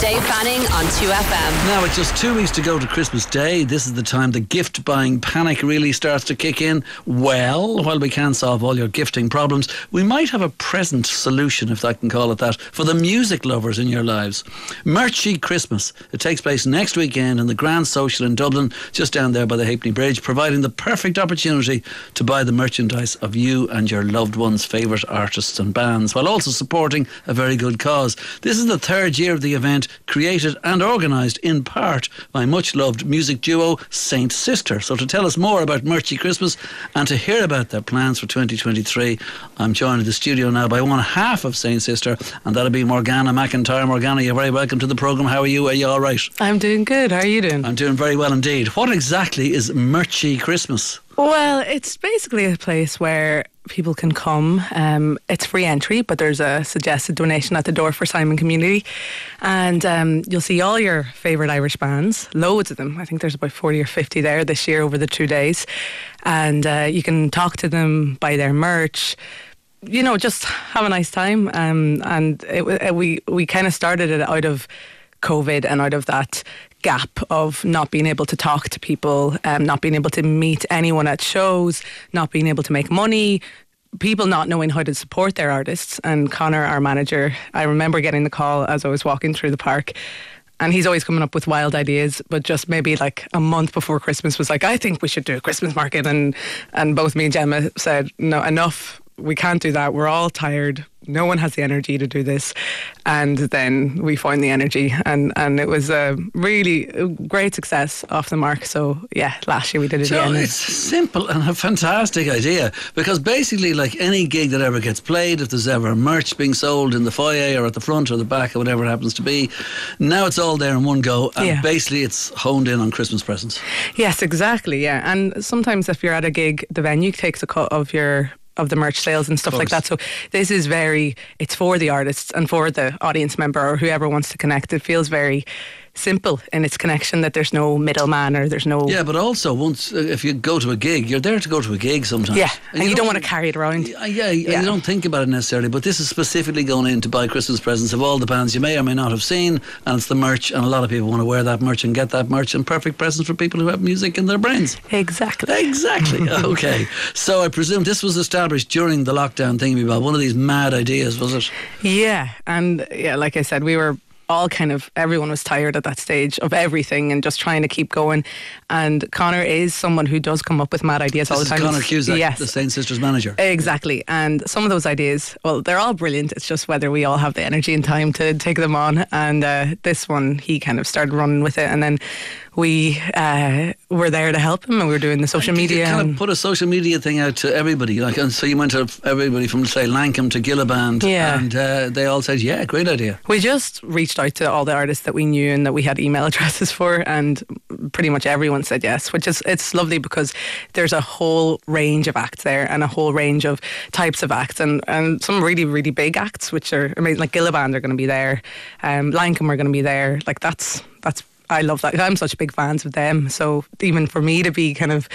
Dave Fanning on 2FM. Now, it's just two weeks to go to Christmas Day. This is the time the gift buying panic really starts to kick in. Well, while we can solve all your gifting problems, we might have a present solution, if I can call it that, for the music lovers in your lives. Merchy Christmas. It takes place next weekend in the Grand Social in Dublin, just down there by the Halfpenny Bridge, providing the perfect opportunity to buy the merchandise of you and your loved ones' favourite artists and bands, while also supporting a very good cause. This is the third year of the event created and organised in part by much loved music duo Saint Sister. So, to tell us more about Merchy Christmas and to hear about their plans for 2023, I'm joined in the studio now by one half of Saint Sister, and that'll be Morgana MacIntyre. Morgana, you're very welcome to the programme. How are you? Are you all right? I'm doing good. How are you doing? I'm doing very well indeed. What exactly is Merchy Christmas? Well, it's basically a place where people can come. Um, it's free entry, but there's a suggested donation at the door for Simon Community. And um, you'll see all your favourite Irish bands, loads of them. I think there's about 40 or 50 there this year over the two days. And uh, you can talk to them, buy their merch. You know, just have a nice time. Um, and it, it, we we kind of started it out of COVID and out of that gap of not being able to talk to people, um, not being able to meet anyone at shows, not being able to make money, people not knowing how to support their artists. And Connor, our manager, I remember getting the call as I was walking through the park. And he's always coming up with wild ideas, but just maybe like a month before Christmas was like, I think we should do a Christmas market. And and both me and Gemma said, no, enough. We can't do that. We're all tired no one has the energy to do this. And then we find the energy, and, and it was a really great success off the mark. So, yeah, last year we did it so again. It's simple and a fantastic idea because basically, like any gig that ever gets played, if there's ever merch being sold in the foyer or at the front or the back or whatever it happens to be, now it's all there in one go. And Yeah. basically, it's honed in on Christmas presents. Yes, exactly. Yeah, and sometimes if you're at a gig, the venue takes a cut of your of the merch sales and stuff like that. So this is very it's for the artists and for the audience member or whoever wants to connect. It feels very simple in its connection that there's no middleman or there's no Yeah, but also once uh, if you go to a gig, you're there to go to a gig sometimes. Yeah, and you don't want to carry it around. Yeah, yeah, Yeah. you don't think about it necessarily, but this is specifically going in to buy Christmas presents of all the bands you may or may not have seen, and it's the merch, and a lot of people want to wear that merch and get that merch, and perfect presents for people who have music in their brains. Exactly. Exactly. okay. So I presume this was established during the lockdown thingy about one of these mad ideas, was it? Yeah, and yeah, like I said, we were all kind of everyone was tired at that stage of everything and just trying to keep going. And Connor is someone who does come up with mad ideas all This the is time. Connor Cusack, yes, the Saint Sisters manager. Exactly. And some of those ideas, well, they're all brilliant. It's just whether we all have the energy and time to take them on. And uh, this one, he kind of started running with it. And then we uh, were there to help him and we were doing the social media. You kind and- of put a social media thing out to everybody, like, and so you went to everybody from say Lankum to Gilla Band, Yeah. and uh, they all said, "Yeah, great idea." We just reached out to all the artists that we knew and that we had email addresses for, and pretty much everyone said yes, which is it's lovely because there's a whole range of acts there and a whole range of types of acts and, and some really really big acts which are amazing. Like Gilla Band are going to be there, um, Lankum are going to be there. Like that's that's. I love that. I'm such big fans of them. So even for me to be kind of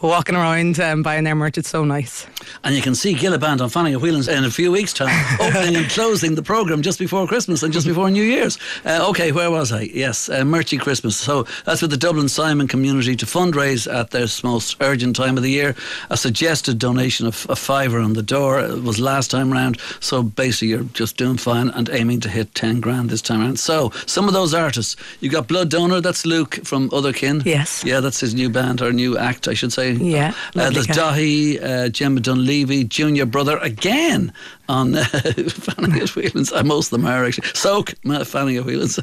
walking around um, buying their merch, it's so nice. And you can see Gilla Band on Fanning of Whelan's in a few weeks' time, opening and closing the programme just before Christmas and just before New Year's. Uh, okay, where was I? Yes, uh, Merchy Christmas. So that's with the Dublin Simon community to fundraise at their most urgent time of the year. A suggested donation of a fiver on the door It was last time round. So basically, you're just doing fine and aiming to hit 10 grand this time around. So some of those artists, you've got Blood That's Luke from Otherkin. Yes. Yeah, that's his new band or new act, I should say. Yeah, Uh, there's guy. Daithí, uh, Gemma Dunleavy, Junior Brother again on uh, Fanning of Whelan's. Uh, most of them are actually. Soak, uh, Fanning of Whelan's.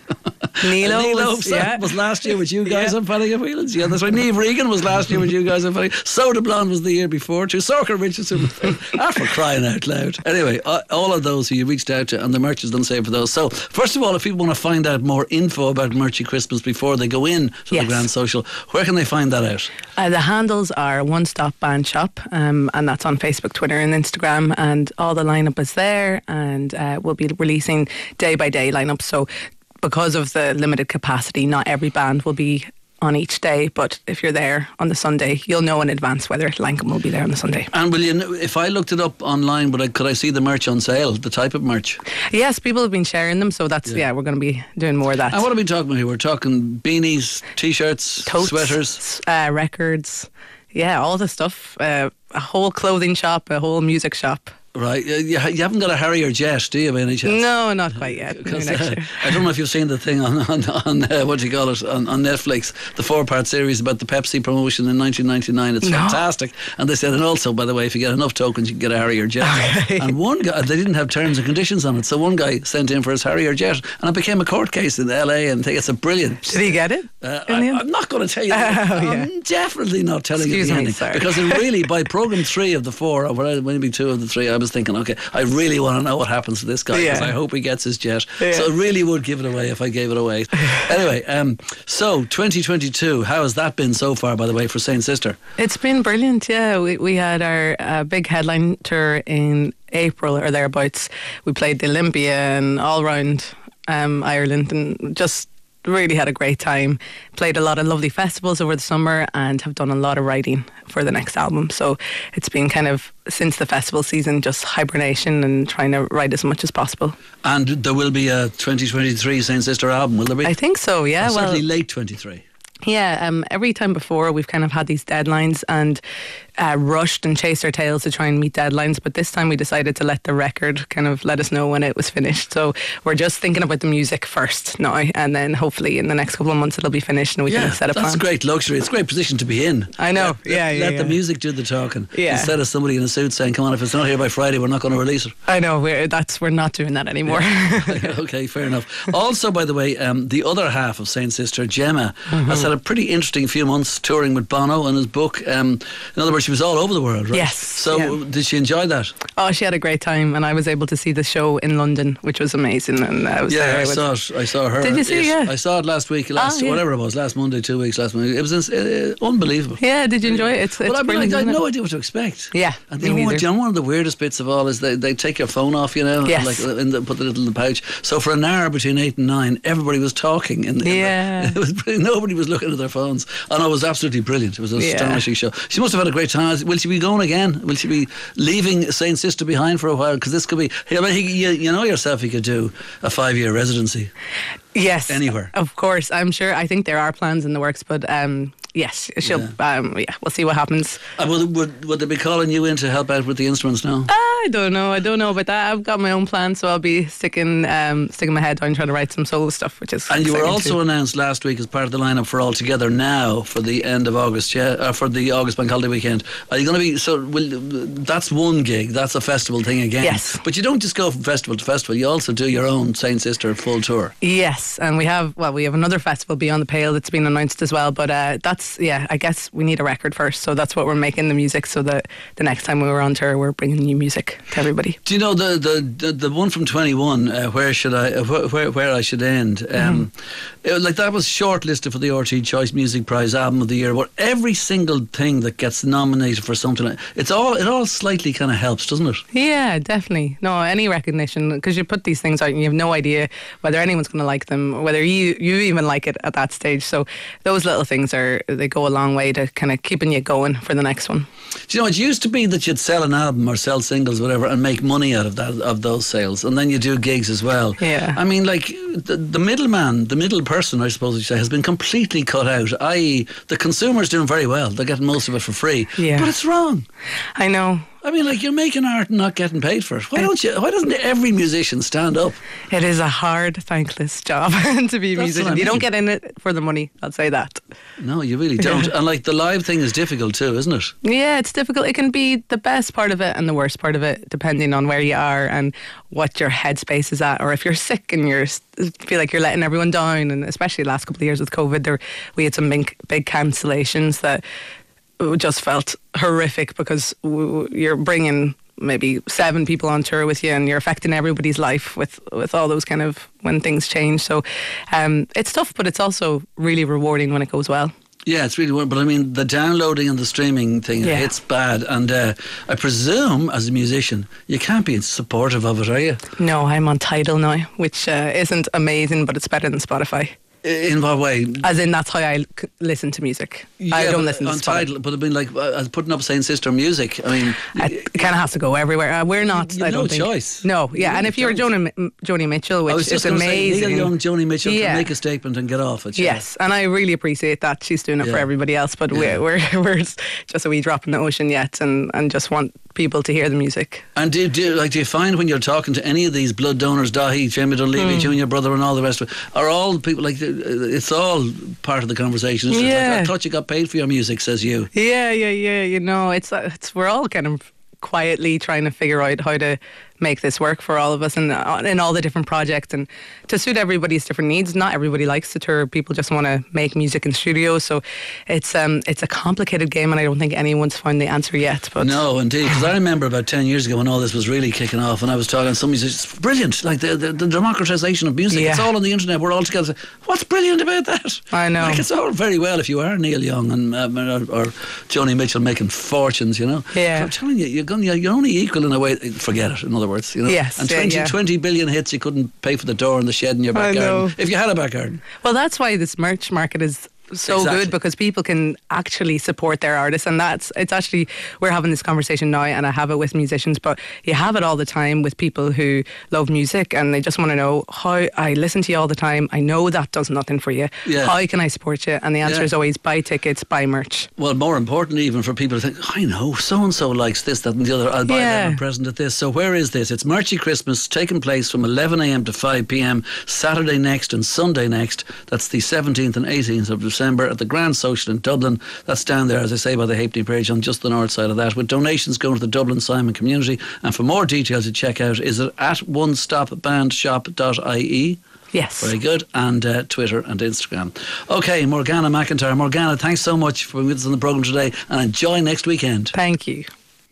Nilo Uh, Nilo was- yeah. was last year with you guys Yeah. on Fanning of Whelan's. Yeah, that's right. Niamh Regan was last year with you guys on Fanning. Soda Blonde was the year before too. Soker Richardson was there. Ah, for crying out loud. Anyway, uh, all of those who you reached out to and the merch is done save for those. So, first of all, if people want to find out more info about Merchy Christmas before they go in to Yes. the Grand Social, where can they find that out? Uh, the handles are One Stop Band Shop, um, and that's on Facebook, Twitter, and Instagram. And all the lineup is there, and uh, we'll be releasing day by day lineups. So, because of the limited capacity, not every band will be on each day. But if you're there on the Sunday, you'll know in advance whether Lankum will be there on the Sunday. And will you? If I looked it up online, I, could I see the merch on sale? The type of merch. Yes, people have been sharing them, so that's yeah, we're going to be doing more of that. And what are we talking about here? We're talking beanies, t-shirts, Totes, sweaters. uh, records, yeah, all the stuff. Uh, a whole clothing shop, a whole music shop. Right. You, you haven't got a Harrier jet, do you, by any chance? No, not quite yet. Maybe uh. I don't know if you've seen the thing on on, on uh, what do you call it on, on Netflix, the four part series about the Pepsi promotion in 1999. It's No. fantastic. And they said, and also by the way, if you get enough tokens, you can get a Harrier jet. And one guy, they didn't have terms and conditions on it, so one guy sent in for his Harrier jet, and it became a court case in L.A. And it's a brilliant. Did he get it? Uh, I, I'm not going to tell you. Oh, I'm yeah. definitely not telling Excuse you the me, ending sorry. because it really by program three of the four, or maybe two of the three, I was thinking, okay, I really want to know what happens to this guy because Yeah. I hope he gets his jet. Yeah. So it really would give it away if I gave it away. anyway, um, so 2022, how has that been so far? By the way, for Saint Sister, It's been brilliant. Yeah, we we had our uh, big headline tour in April or thereabouts. We played the Olympia and all around um, Ireland, and just really had a great time. Played a lot of lovely festivals over the summer, and have done a lot of writing for the next album. So it's been kind of since the festival season, just hibernation and trying to write as much as possible. and there will be a 2023 Saint Sister album, will there be? I think so. Yeah. Well, certainly late 23. Yeah, um, every time before we've kind of had these deadlines and uh, rushed and chased our tails to try and meet deadlines. But this time we decided to let the record kind of let us know when it was finished. So we're just thinking about the music first now, and then hopefully in the next couple of months it'll be finished and we Yeah, can set a that's plan. great luxury. It's a great position to be in. I know. Let, Yeah, let, yeah, let the music do the talking. Yeah. Instead of somebody in a suit saying, "Come on, if it's not here by Friday, we're not going to release it." I know. We're, that's we're not doing that anymore. okay, fair enough. Also, by the way, um, the other half of Saint Sister, Gemma, Mm-hmm. has had a pretty interesting few months touring with Bono and his book. Um, in other words, she was all over the world, right? Yes, So, yeah. did she enjoy that? oh, she had a great time, and I was able to see the show in London, which was amazing. And I was Yeah, I with- saw it. I saw her. Did you see? it. Yeah. I saw it last week, last Oh, yeah. whatever it was, last Monday, two weeks, last Monday. It was uh, unbelievable. Yeah, did you enjoy it? It's, it's I mean, brilliant. I, had no idea what to expect. Yeah, and you know, what, you know, one of the weirdest bits of all is they, they take your phone off, you know, Yes. like in the, put the little in the pouch. So for an hour between eight and nine, everybody was talking. In, in the- Yeah. it was nobody was looking at their phones. And it was absolutely brilliant. It was an Yeah. astonishing show. She must have had a great time. Will she be going again? Will she be leaving Saint Sister behind for a while? Because this could be. I mean, you, you know yourself, you could do a five-year residency. Yes, Anywhere. Of course, I'm sure. I think there are plans in the works, but um, yes, she'll. Um, yeah, we'll see what happens. Uh, would, would, would they be calling you in to help out with the instruments now? I don't know. I don't know about that. I've got my own plan, so I'll be sticking um, sticking my head down trying to write some solo stuff, which is. And you were also too. announced last week as part of the lineup for All Together Now for the end of August, yeah, uh, for the August Bank Holiday weekend. Are you going to be so? Will, that's one gig. That's a festival thing again. Yes. But you don't just go from festival to festival. You also do your own Saint Sister full tour. Yes, and we have well, we have another festival beyond the pale that's been announced as well. But uh, that's yeah, I guess we need a record first, so that's what we're making the music. So that the next time we were on tour, we're bringing new music to everybody. Do you know the the, the, the one from Twenty One? Uh, where should I uh, wh- where where I should end? Um, it- like that was shortlisted for the RT Choice Music Prize Album of the Year. But every single thing that gets nominated for something, it's all it all slightly kind of helps, doesn't it? Yeah, definitely. No, any recognition because you put these things out and you have no idea whether anyone's going to like them, whether you you even like it at that stage. So those little things are they go a long way to kind of keeping you going for the next one. Do you know, it used to be that you'd sell an album or sell singles, whatever, and make money out of that of those sales, and then you do gigs as well. Yeah. I mean, like the, the middleman, the middle person, I suppose you say, has been completely cut out. I.e., the consumer's doing very well; they're getting most of it for free. Yeah. But it's wrong. I know I mean, like you're making art and not getting paid for it. Why don't you? Why doesn't every musician stand up? it is a hard, thankless job to be a That's musician. I You don't get in it for the money. I'll say that. No, you really don't. And like the live thing is difficult too, isn't it? Yeah, it's difficult. It can be the best part of it and the worst part of it, depending on where you are and what your headspace is at, or if you're sick and you're feel like you're letting everyone down. And especially the last couple of years with COVID, there we had some big, big cancellations that just felt horrific because you're bringing maybe seven people on tour with you and you're affecting everybody's life with with all those kind of when things change so um, it's tough but it's also really rewarding when it goes well Yeah, it's really weird. But I mean, the downloading and the streaming thing, Yeah. it's bad. And uh, I presume, as a musician, you can't be supportive of it, are you? No, I'm on Tidal now, which uh, isn't amazing, but it's better than Spotify. In what way? As in, that's how I listen to music. I don't listen to title, but I've been like uh, putting up Saint Sister music. I mean, It kind of has to go everywhere. Uh, we're not. You've I no don't think. choice. No, You yeah. and if you're. Joni, Joni Mitchell, I which was is to say amazing, Neil Young, Joni Mitchell Yeah. can make a statement and get off it. yeah. Yes, and I really appreciate that she's doing it for everybody else. But Yeah. we're, we're we're just a wee drop in the ocean yet, and, and just want people to hear the music. And do, do like do you find when you're talking to any of these blood donors, Daithí, Jamie Dunleavy, Hmm. Junior Brother, and all the rest of it, are all people like uh, it's all part of the conversation? Yeah. Like, I thought you got paid for your music, says you. Yeah, yeah, yeah. You know, it's uh, it's we're all kind of quietly trying to figure out how to make this work for all of us and uh, in all the different projects and to suit everybody's different needs. Not everybody likes to tour. People just want to make music in studios. So it's um it's a complicated game, and I don't think anyone's found the answer yet. But No, indeed, because I remember about ten years ago when all this was really kicking off, and I was talking to some musicians. It's brilliant, like the, the, the democratization of music. It's all on the internet. We're all together. What's brilliant about that? I know. Like it's all very well if you are Neil Young and um, or, or Joni Mitchell making fortunes, you know. Yeah. I'm telling you, you're going, you're you're only equal in a way. Forget it. In other words, you know. Yes, And yeah, 20, yeah. 20 billion hits, you couldn't pay for the door and the shed in your back garden. If you had a back garden. Well, that's why this merch market is so Exactly. good because people can actually support their artists, and that's it's actually we're having this conversation now, and I have it with musicians, but you have it all the time with people who love music and they just want to know how I listen to you all the time. I know that does nothing for you. Yeah. How can I support you? And the answer Yeah. is always buy tickets, buy merch. Well, more important even for people to think, I know, so and so likes this, that, and the other. I'll buy Yeah. them a present at this. So where is this? It's Merchy Christmas, taking place from 11 a.m. to 5 p.m. Saturday next and Sunday next. That's the 17th and 18th of December at the Grand Social in Dublin. That's down there, as I say, by the Halfpenny Bridge on just the north side of that. With donations going to the Dublin Simon community. And for more details to check out, is it at onestopbandshop.ie? Yes. Very good. And uh, Twitter and Instagram. Okay, Morgana MacIntyre. Morgana, thanks so much for being with us on the programme today and enjoy next weekend. Thank you.